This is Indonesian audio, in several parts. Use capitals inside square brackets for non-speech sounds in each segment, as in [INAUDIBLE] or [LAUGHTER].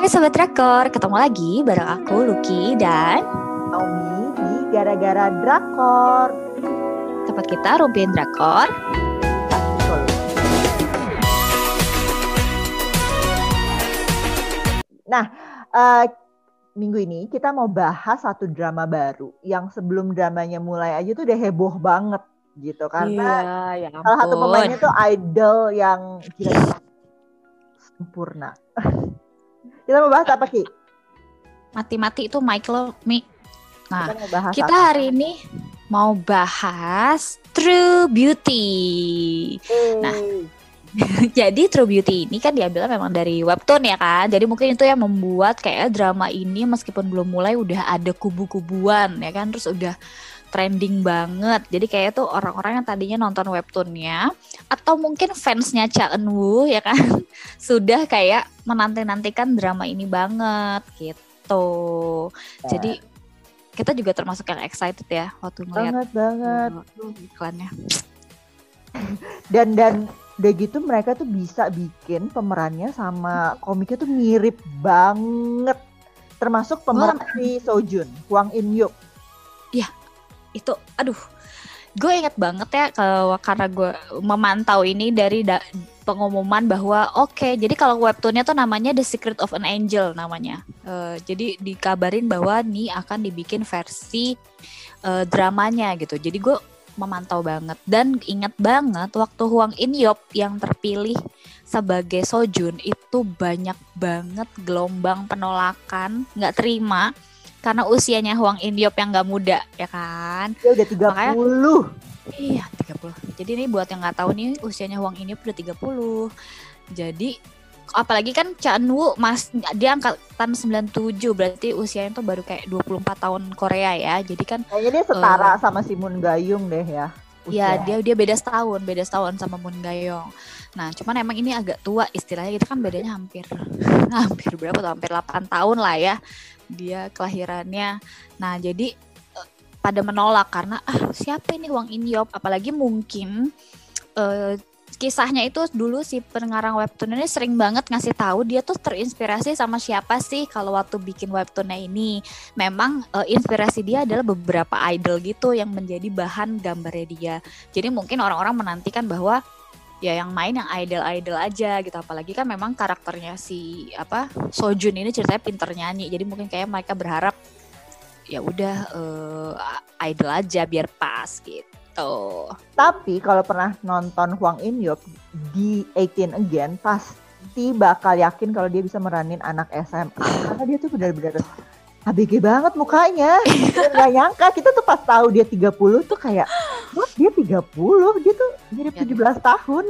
Hai Sobat Drakor, ketemu lagi bareng aku Lucky dan Naomi di Gara-Gara Drakor. tempat kita Rumpiin Drakor. Nah, eh, minggu ini kita mau bahas satu drama baru yang sebelum dramanya mulai aja tuh udah heboh banget gitu karena ya salah satu pemainnya tuh idol yang gila sempurna. [LAUGHS] kita mau bahas apa Ki? Mati-mati itu Michael Mi. Nah, Kita bahas kita apa? hari ini mau bahas True Beauty. nah, Eh, [LAUGHS] Jadi True Beauty ini kan diambil memang dari webtoon ya kan. Jadi mungkin itu yang membuat kayak drama ini meskipun belum mulai udah ada kubu-kubuan ya kan. Terus udah trending banget. Jadi kayak tuh orang-orang yang tadinya nonton webtoonnya atau mungkin fansnya Cha Eun Woo ya kan [LAUGHS] sudah kayak menanti-nantikan drama ini banget gitu. Jadi kita juga termasuk yang excited ya waktu ngeliat banget banget. uh, iklannya. [LAUGHS] dan dan udah gitu mereka tuh bisa bikin pemerannya sama komiknya tuh mirip banget termasuk pemeran si Sojun Hwang In Yuk itu aduh. Gue inget banget ya kalau karena gue memantau ini dari da- pengumuman bahwa oke jadi kalau webtoonnya tuh namanya The Secret of an Angel namanya. Eh, jadi dikabarin bahwa nih akan dibikin versi eh, dramanya gitu. Jadi gue memantau banget. Dan inget banget waktu Huang In Yop yang terpilih sebagai Sojun itu banyak banget gelombang penolakan nggak terima karena usianya Huang In Yop yang nggak muda ya kan dia udah 30 Makanya- Iya, 30. Jadi ini buat yang nggak tahu nih usianya Huang ini udah 30. Jadi apalagi kan Chan Woo mas dia angkatan 97 berarti usianya tuh baru kayak 24 tahun Korea ya. Jadi kan kayaknya dia setara sama si Moon Gayung deh ya ya usia. dia dia beda setahun, beda setahun sama Moon Gayong. Nah, cuman emang ini agak tua istilahnya kita kan bedanya hampir [LAUGHS] hampir berapa tuh? Hampir 8 tahun lah ya dia kelahirannya. Nah, jadi eh, pada menolak karena ah siapa ini Wang In Yop apalagi mungkin eh, kisahnya itu dulu si pengarang webtoon ini sering banget ngasih tahu dia tuh terinspirasi sama siapa sih kalau waktu bikin webtoonnya ini memang eh, inspirasi dia adalah beberapa idol gitu yang menjadi bahan gambarnya dia jadi mungkin orang-orang menantikan bahwa ya yang main yang idol-idol aja gitu. Apalagi kan memang karakternya si apa Sojun ini ceritanya pinter nyanyi. Jadi mungkin kayak mereka berharap ya udah eh, idol aja biar pas gitu. Tapi kalau pernah nonton Hwang In Yuk di 18 Again pasti bakal yakin kalau dia bisa meranin anak SMA karena dia tuh benar-benar ABG banget mukanya. Nggak nyangka kita tuh pas tahu dia 30 tuh kayak wah dia 30 dia tuh mirip Ya, 17 tahun.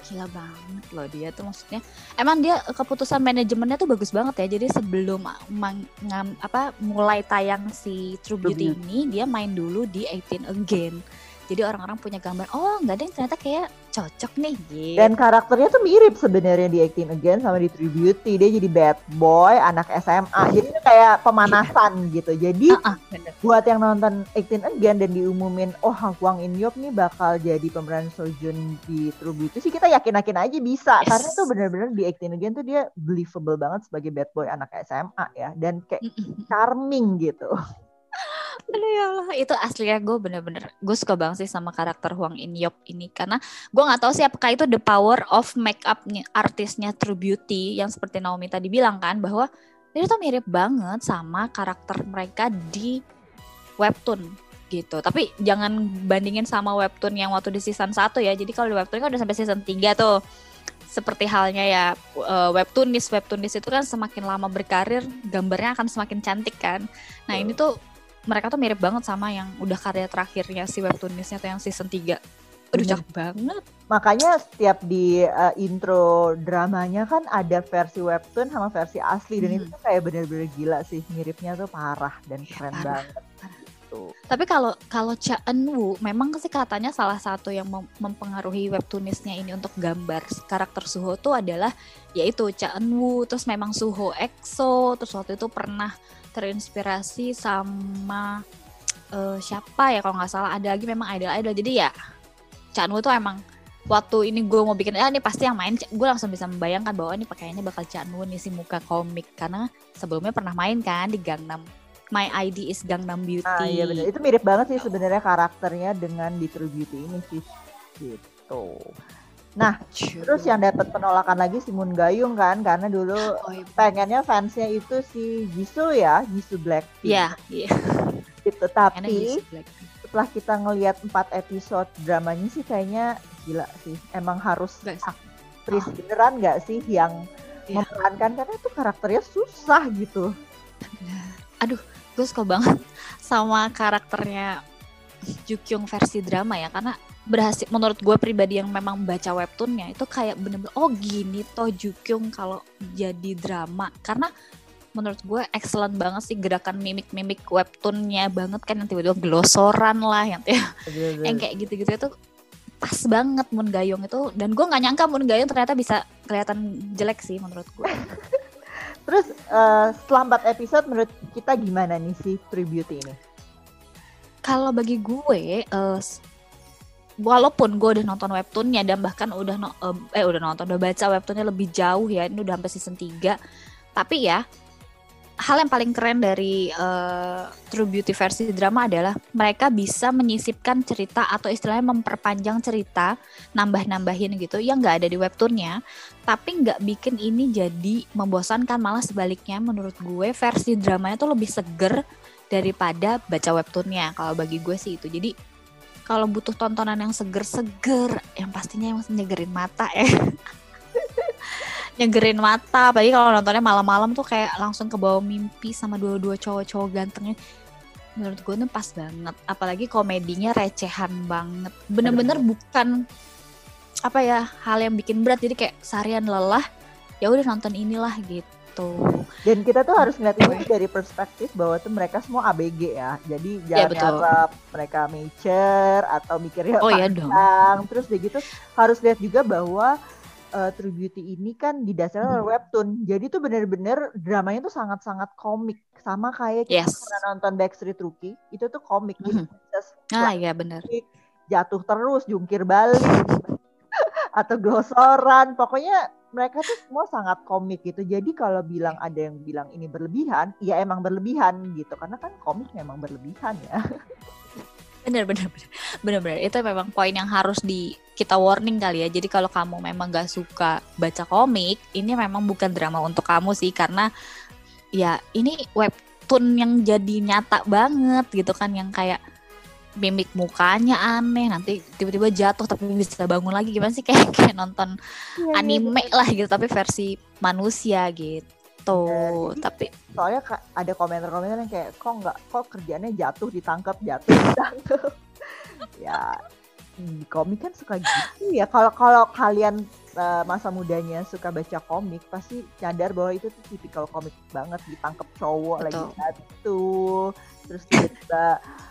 Gila banget loh dia tuh maksudnya. Emang dia eh, keputusan manajemennya tuh bagus banget ya. Jadi sebelum mang- ngam- apa mulai tayang si True True Beauty ini dia main dulu di 18 Again. Jadi orang-orang punya gambar oh nggak ada yang ternyata kayak cocok nih gitu dan karakternya tuh mirip sebenarnya di 18 Again sama di True Beauty. Dia jadi bad boy anak SMA jadi itu kayak pemanasan gitu. Jadi ah, bener. buat yang nonton 18 Again dan diumumin oh Hwang In Yop nih bakal jadi pemeran Sojun di True Beauty sih kita yakin-yakin aja bisa. Yes. karena tuh bener-bener di 18 Again tuh dia believable banget sebagai bad boy anak SMA ya. Dan kayak charming gitu Aduh ya Allah, itu aslinya gue bener-bener gue suka banget sih sama karakter Huang In Yop ini karena gue nggak tahu sih apakah itu the power of make upnya artisnya True Beauty yang seperti Naomi tadi bilang kan bahwa dia tuh mirip banget sama karakter mereka di webtoon gitu. Tapi jangan bandingin sama webtoon yang waktu di season 1 ya. Jadi kalau di webtoon kan udah sampai season 3 tuh. Seperti halnya ya eh, webtoonis, webtoonis itu kan semakin lama berkarir gambarnya akan semakin cantik kan. Nah, ini tuh mereka tuh mirip banget sama yang udah karya terakhirnya si webtoonisnya tuh yang season 3. Aduh cakep banget. makanya setiap di uh, intro dramanya kan ada versi webtoon sama versi asli dan Hmm. itu tuh kayak bener-bener gila sih miripnya tuh parah dan keren parah, banget Tuh. Tapi kalau kalau Cha Eun Woo memang sih katanya salah satu yang mem- mempengaruhi webtoonisnya ini untuk gambar karakter Suho tuh adalah yaitu Cha Eun Woo terus memang Suho EXO terus waktu itu pernah terinspirasi sama eh, siapa ya kalau nggak salah ada lagi memang idol-idol jadi ya Cha Eun Woo tuh emang waktu ini gue mau bikin ya ini pasti yang main gue langsung bisa membayangkan bahwa ini pakaiannya bakal Chanwon isi muka komik karena sebelumnya pernah main kan di Gangnam My ID is Gangnam Beauty. Ah iya benar. Itu mirip banget sih sebenarnya karakternya dengan di True Beauty ini sih. Gitu. Nah, Cuma. terus yang dapat penolakan lagi si Moon Gayung kan karena dulu oh, iya. pengennya fansnya itu si Jisoo ya, Jisoo Blackpink. Iya, iya. Gitu, tapi setelah kita ngelihat empat episode dramanya sih kayaknya gila sih. Emang harus aktris oh. beneran nggak sih yang yeah. memerankan karena itu karakternya susah gitu. Aduh, gue suka banget [LAUGHS] sama karakternya Jukyung versi drama ya karena berhasil menurut gue pribadi yang memang baca webtoonnya itu kayak bener-bener oh gini toh Jukyung kalau jadi drama. Karena menurut gue excellent banget sih gerakan mimik-mimik webtoonnya banget kan yang tiba-tiba glosoran lah yang yang kayak gitu-gitu itu pas banget Moon Gayong itu. Dan gue nggak nyangka Moon Gayong ternyata bisa kelihatan jelek sih menurut gue [LAUGHS] Terus uh, setelah 4 episode menurut kita gimana nih si Tribute ini? Kalau bagi gue uh, walaupun gue udah nonton webtoonnya dan bahkan udah no, eh udah nonton udah baca webtoonnya lebih jauh ya ini udah sampai season 3 tapi ya hal yang paling keren dari uh, True Beauty versi drama adalah mereka bisa menyisipkan cerita atau istilahnya memperpanjang cerita, nambah-nambahin gitu yang nggak ada di webtoonnya, tapi nggak bikin ini jadi membosankan malah sebaliknya. Menurut gue versi dramanya tuh lebih seger daripada baca webtoonnya kalau bagi gue sih itu. Jadi kalau butuh tontonan yang seger-seger yang pastinya yang nyegerin mata ya. [LAUGHS] Nyegerin mata apalagi kalau nontonnya malam-malam tuh kayak langsung ke bawah mimpi sama dua-dua cowok-cowok gantengnya. Menurut gue tuh pas banget apalagi komedinya recehan banget. Bener-bener bukan apa ya hal yang bikin berat. Jadi kayak seharian lelah ya udah nonton inilah gitu dan kita tuh harus ngeliat ini dari perspektif bahwa tuh mereka semua ABG ya jadi jangan ya, harap mereka mature atau mikirnya oh, panjang iya dong. terus begitu harus lihat juga bahwa uh, True Beauty ini kan didasarkan oleh hmm. webtoon. Jadi tuh bener-bener dramanya tuh sangat-sangat komik. Sama kayak kita yes. pernah nonton Backstreet Rookie, itu tuh komik. Mm -hmm. ah iya bener. Jatuh terus, jungkir balik, [LAUGHS] atau glosoran. Pokoknya mereka tuh semua sangat komik gitu. Jadi kalau bilang ada yang bilang ini berlebihan, ya emang berlebihan gitu. Karena kan komik memang berlebihan ya. [LAUGHS] bener bener bener bener itu memang poin yang harus di kita warning kali ya jadi kalau kamu memang gak suka baca komik ini memang bukan drama untuk kamu sih karena ya ini webtoon yang jadi nyata banget gitu kan yang kayak mimik mukanya aneh nanti tiba-tiba jatuh tapi bisa bangun lagi. Gimana sih? [LAUGHS] Kayak kayak nonton ya, anime ya. lah gitu tapi versi manusia gitu. Gitu ya, tapi soalnya ada komentar-komentar yang kayak kok nggak kok kerjanya jatuh ditangkap jatuh ditangkap. [LAUGHS] Ya di komik kan suka gitu ya kalau kalau kalian uh, masa mudanya suka baca komik pasti sadar bahwa itu tuh tipikal komik banget ditangkap cowok Betul. lagi jatuh terus tiba-tiba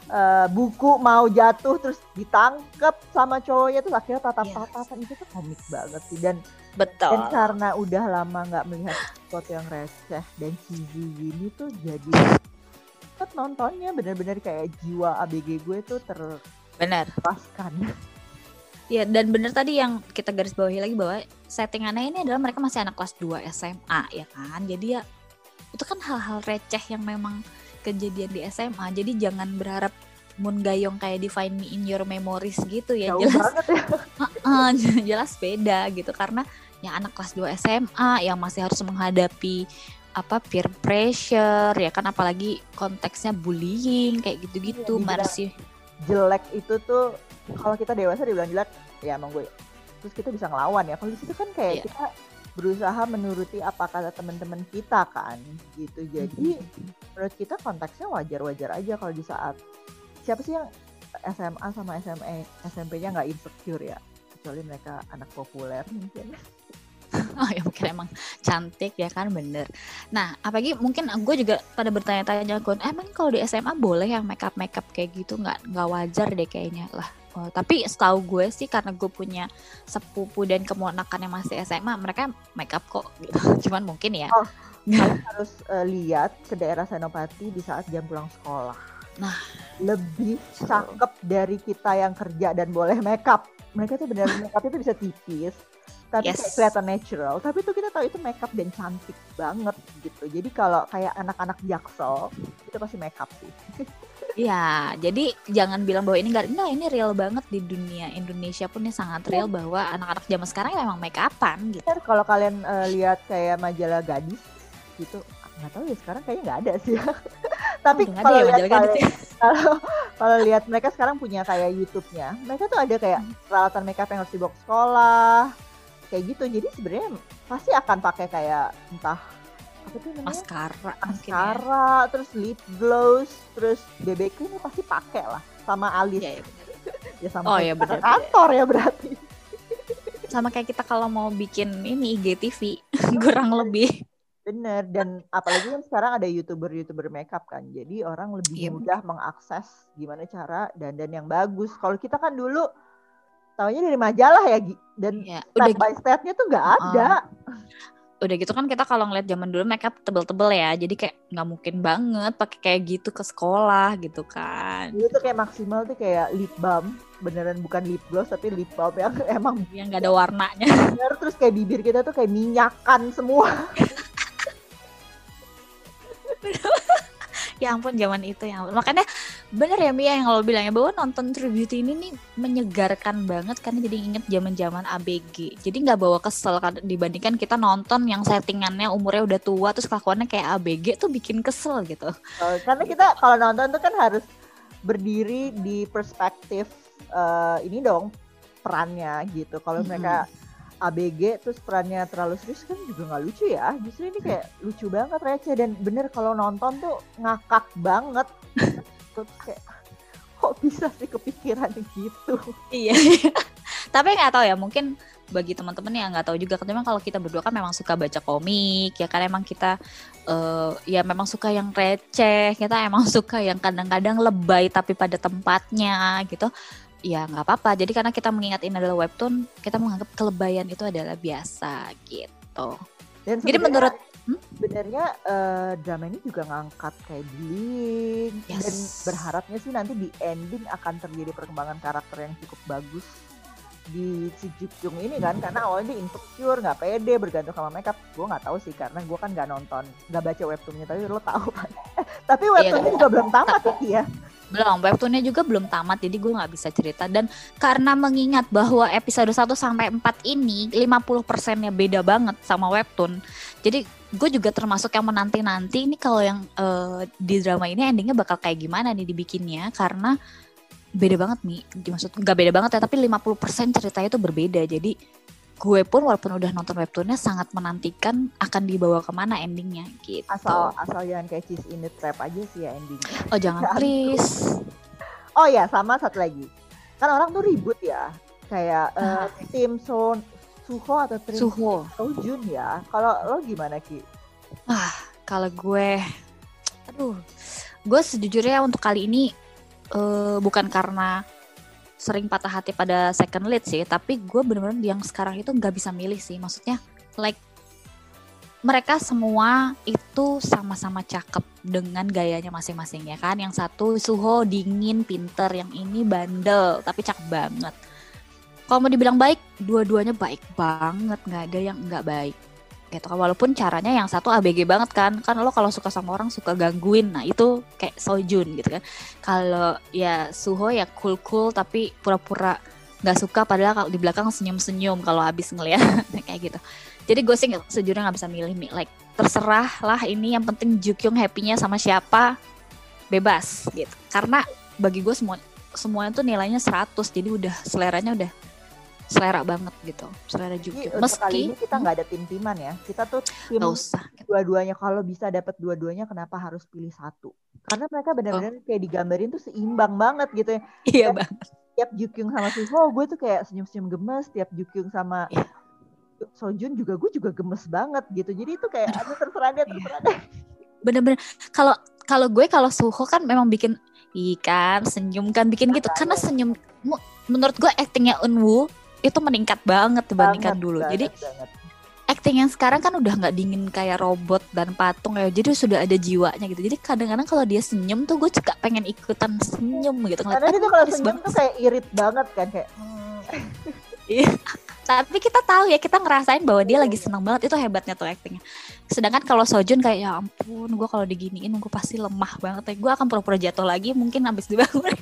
uh, buku mau jatuh terus ditangkap sama cowoknya tuh akhirnya tatap-tatapan yes. itu tuh komik banget sih dan Betul. Dan karena udah lama nggak melihat sesuatu yang receh dan cheesy gini tuh jadi nontonnya bener-bener kayak jiwa ABG gue tuh ter benar paskan. Ya dan bener tadi yang kita garis bawahi lagi bahwa settingannya ini adalah mereka masih anak kelas 2 SMA ya kan. Jadi ya itu kan hal-hal receh yang memang kejadian di SMA. Jadi jangan berharap Moon Gayong kayak di Find Me in Your Memories gitu ya Jauh jelas ya. uh, [LAUGHS] jelas beda gitu karena yang anak kelas 2 SMA yang masih harus menghadapi apa peer pressure ya kan apalagi konteksnya bullying kayak gitu-gitu ya, masih jelek itu tuh kalau kita dewasa dibilang jelek ya emang gue terus kita bisa ngelawan ya. Kalau di situ kan kayak yeah. kita berusaha menuruti apa kata teman-teman kita kan gitu. Jadi menurut kita konteksnya wajar-wajar aja kalau di saat siapa sih yang SMA sama SMA SMP-nya nggak insecure ya? Kecuali mereka anak populer mungkin [LAUGHS] oh ya mungkin emang cantik ya kan bener. Nah apalagi mungkin gue juga pada bertanya-tanya gue emang kalau di SMA boleh yang makeup makeup kayak gitu? Nggak nggak wajar deh kayaknya lah. Oh, tapi setahu gue sih karena gue punya sepupu dan kemonakan yang masih SMA mereka makeup kok gitu. [LAUGHS] cuman mungkin ya. Oh, harus uh, lihat ke daerah Senopati di saat jam pulang sekolah. Nah, lebih cakep dari kita yang kerja dan boleh makeup. Mereka tuh benar makeup itu bisa tipis, tapi Yes. kayak kelihatan natural. Tapi tuh kita tahu itu makeup dan cantik banget gitu. Jadi kalau kayak anak-anak jaksel itu pasti makeup sih. [LAUGHS] Iya, jadi jangan bilang bahwa ini enggak, enggak ini real banget di dunia Indonesia pun ini sangat real bahwa anak-anak zaman sekarang ya memang make upan gitu. Kalau kalian eh, lihat kayak majalah gadis gitu, nggak tahu ya sekarang kayaknya nggak ada sih. [LAUGHS] Tapi ada kalau ya lihat majalah gadis kalian- ya? kalau kalau lihat mereka sekarang punya kayak YouTube-nya, mereka tuh ada kayak Hmm. peralatan makeup yang harus dibawa ke sekolah, kayak gitu. Jadi sebenarnya pasti akan pakai kayak entah apa tuh namanya Maskara mungkin ya. terus lip gloss, terus BB cream ini pasti pakai lah sama alis. Iya, bener. [LAUGHS] Ya sama Oh, kayak iya, bener. kantor ya berarti. Sama kayak kita kalau mau bikin ini IGTV [LAUGHS] kurang lebih. Bener, dan apalagi kan sekarang ada youtuber-youtuber makeup kan, jadi orang lebih Iya, mudah mengakses gimana cara dandan yang bagus. Kalau kita kan dulu tahunya dari majalah ya, Gi. dan Iya, step udah by stepnya tuh nggak ada. udah gitu kan kita kalau ngeliat zaman dulu makeup tebel-tebel ya jadi kayak nggak mungkin banget pakai kayak gitu ke sekolah gitu kan Dulu tuh kayak maksimal tuh kayak lip balm, beneran bukan lip gloss tapi lip balm yang [LAUGHS] emang yang nggak ada warnanya bener terus kayak bibir kita tuh kayak minyakan semua. [LAUGHS] ya ampun zaman itu ya ampun. makanya bener ya Mia yang lo bilang ya bahwa nonton True Beauty ini nih menyegarkan banget karena jadi inget zaman zaman ABG jadi nggak bawa kesel kan dibandingkan kita nonton yang settingannya umurnya udah tua terus kelakuannya kayak ABG tuh bikin kesel gitu Eh, karena kita kalau nonton tuh kan harus berdiri di perspektif eh, ini dong perannya gitu. Kalau mereka ABG terus perannya terlalu serius kan juga nggak lucu ya. Justru ini kayak lucu banget receh dan bener kalau nonton tuh ngakak banget. [LAUGHS] terus kayak kok bisa sih kepikiran gitu. Iya. [LAUGHS] Tapi nggak tahu ya, mungkin bagi teman-teman yang nggak tahu juga, karena memang kalau kita berdua kan memang suka baca komik, ya kan emang kita eh, ya memang suka yang receh, kita emang [LAUGHS] suka yang kadang-kadang lebay tapi pada tempatnya gitu. Ya nggak apa-apa. Jadi karena kita mengingat ini adalah webtoon, kita menganggap kelebayan itu adalah biasa gitu. Dan Jadi sebenarnya- menurut Hmm? sebenarnya eh, drama ini juga ngangkat kayak bullying Yes. dan berharapnya sih nanti di ending akan terjadi perkembangan karakter yang cukup bagus di si Jung ini kan karena awalnya dia insecure nggak pede bergantung sama makeup gue nggak tahu sih karena gue kan nggak nonton nggak baca webtoonnya tapi lo tahu kan [LAUGHS] tapi webtoonnya Iya. juga belum tamat ya belum webtoonnya juga belum tamat jadi gue nggak bisa cerita. Dan karena mengingat bahwa episode 1 sampai 4 ini 50 persennya beda banget sama webtoon jadi gue juga termasuk yang menanti-nanti ini kalau yang eh, di drama ini endingnya bakal kayak gimana nih dibikinnya karena beda banget nih maksud nggak beda banget ya tapi 50% ceritanya itu berbeda. Jadi gue pun walaupun udah nonton webtoonnya sangat menantikan akan dibawa ke mana endingnya gitu. Asal asal jangan kayak cheese in the trap aja sih ya endingnya. Oh jangan [LAUGHS] please. Oh ya sama satu lagi. Kan orang tuh ribut ya. Kayak Ah. tim Son Suho atau tim suho. Sojun ya. Kalau lo gimana ki? Kalau gue, aduh, gue sejujurnya untuk kali ini eh, bukan karena sering patah hati pada second lead sih, tapi gue bener-bener yang sekarang itu nggak bisa milih sih. Maksudnya, like mereka semua itu sama-sama cakep dengan gayanya masing-masing ya kan. Yang satu Suho dingin, pinter, yang ini bandel tapi cakep banget. Kalau mau dibilang baik, dua-duanya baik banget, nggak ada yang nggak baik gitu kan. Walaupun caranya yang satu ABG banget kan. Kan lo kalau suka sama orang suka gangguin. Nah itu kayak Sojun gitu kan. Kalau ya Suho ya cool cool tapi pura-pura nggak suka. Padahal kalau di belakang senyum-senyum kalau habis ngeliat. [LAUGHS] Kayak gitu. Jadi gue sih sejujurnya nggak bisa milih Mi. like terserah lah ini yang penting Jukyung happy-nya sama siapa bebas gitu. Karena bagi gue semua semuanya tuh nilainya 100 jadi udah seleranya udah selera banget gitu selera Jadi Jukyung untuk kali meski ini kita nggak ada tim-timan ya. Kita tuh tim usah. dua-duanya. Kalau bisa dapat dua-duanya kenapa harus pilih satu? Karena mereka benar-benar kayak digambarin tuh seimbang banget gitu ya. [LAUGHS] Iya bang tiap Jukyung sama Suho gue tuh kayak senyum-senyum gemes. Tiap Jukyung sama Iya. Sojun juga gue juga gemes banget gitu. Jadi itu kayak aduh. terserah deh terserah deh. [LAUGHS] Bener-bener. Kalau kalau gue kalau suho kan memang bikin ikan senyum kan bikin gitu. Karena senyum mu- menurut gue actingnya Unwoo itu meningkat banget dibandingkan Banget, dulu banget, jadi banget. acting yang sekarang kan udah nggak dingin kayak robot dan patung ya jadi sudah ada jiwanya gitu jadi kadang-kadang kalau dia senyum tuh gue juga pengen ikutan senyum gitu karena dia tuh kalau senyum tuh kayak irit banget kan kayak Iya. Tapi kita tahu ya, kita ngerasain bahwa dia lagi senang banget. Itu hebatnya tuh actingnya. Sedangkan kalau Sojun kayak ya ampun, gue kalau diginiin gue pasti lemah banget. Ya. Gue akan pura-pura jatuh lagi, mungkin habis dibangun.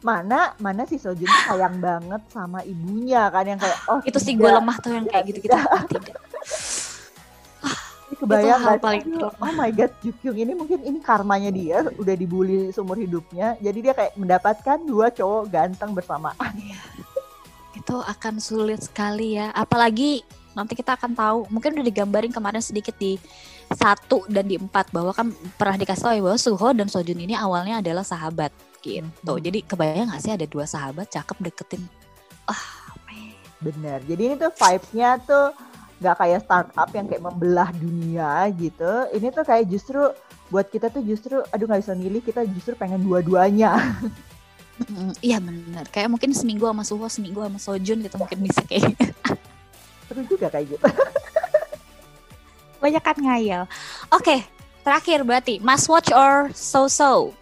Mana mana si Sojun sayang banget sama ibunya kan yang kayak oh itu sih gue lemah tuh yang kayak gitu-gitu. Tidak. kebayang hal paling oh my god Jukyung ini mungkin ini karmanya dia udah dibully seumur hidupnya jadi dia kayak mendapatkan dua cowok ganteng bersamaan iya. Itu akan sulit sekali ya. Apalagi nanti kita akan tahu, mungkin udah digambarin kemarin sedikit di satu dan di empat bahwa kan pernah dikasih tahu ya bahwa Suho dan Sojun ini awalnya adalah sahabat gitu. Hmm. Jadi kebayang gak sih ada dua sahabat cakep deketin. Ah, bener. Jadi ini tuh vibes-nya tuh nggak kayak startup yang kayak membelah dunia gitu. Ini tuh kayak justru buat kita tuh justru aduh nggak bisa milih kita justru pengen dua-duanya. iya benar. Kayak mungkin seminggu sama Suho, seminggu sama Sojun gitu mungkin bisa kayak. Gitu. [LAUGHS] Seru juga kayak gitu. Banyak kan ngayal. Oke, okay, terakhir berarti must watch or so-so?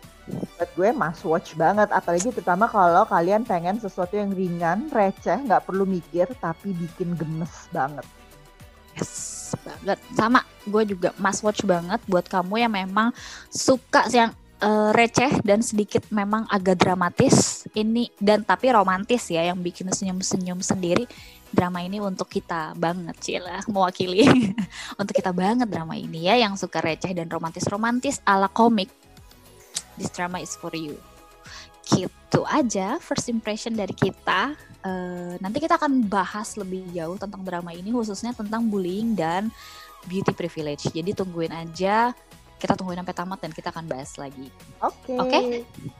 Buat gue must watch banget, apalagi terutama kalau kalian pengen sesuatu yang ringan, receh, nggak perlu mikir, tapi bikin gemes banget. Yes, banget. Sama, gue juga must watch banget buat kamu yang memang suka yang uh, receh dan sedikit memang agak dramatis. Ini dan tapi romantis ya yang bikin senyum-senyum sendiri. Drama ini untuk kita banget Cila mewakili. [LAUGHS] Untuk kita banget drama ini ya yang suka receh dan romantis-romantis ala komik this drama is for you gitu aja first impression dari kita uh, nanti kita akan bahas lebih jauh tentang drama ini khususnya tentang bullying dan beauty privilege jadi tungguin aja kita tungguin sampai tamat dan kita akan bahas lagi. Oke. Okay. Oke. Okay?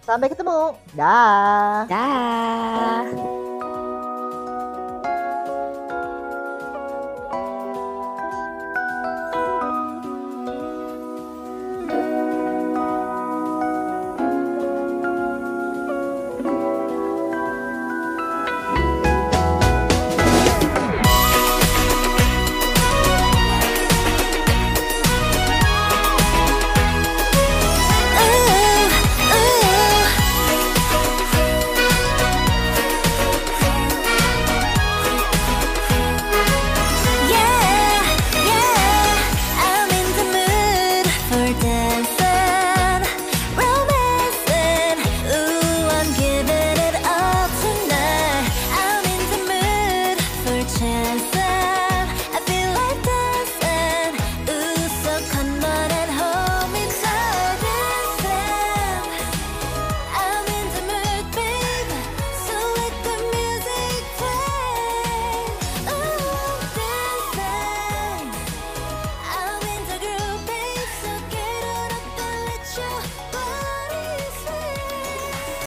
Sampai ketemu. Dah. Dah.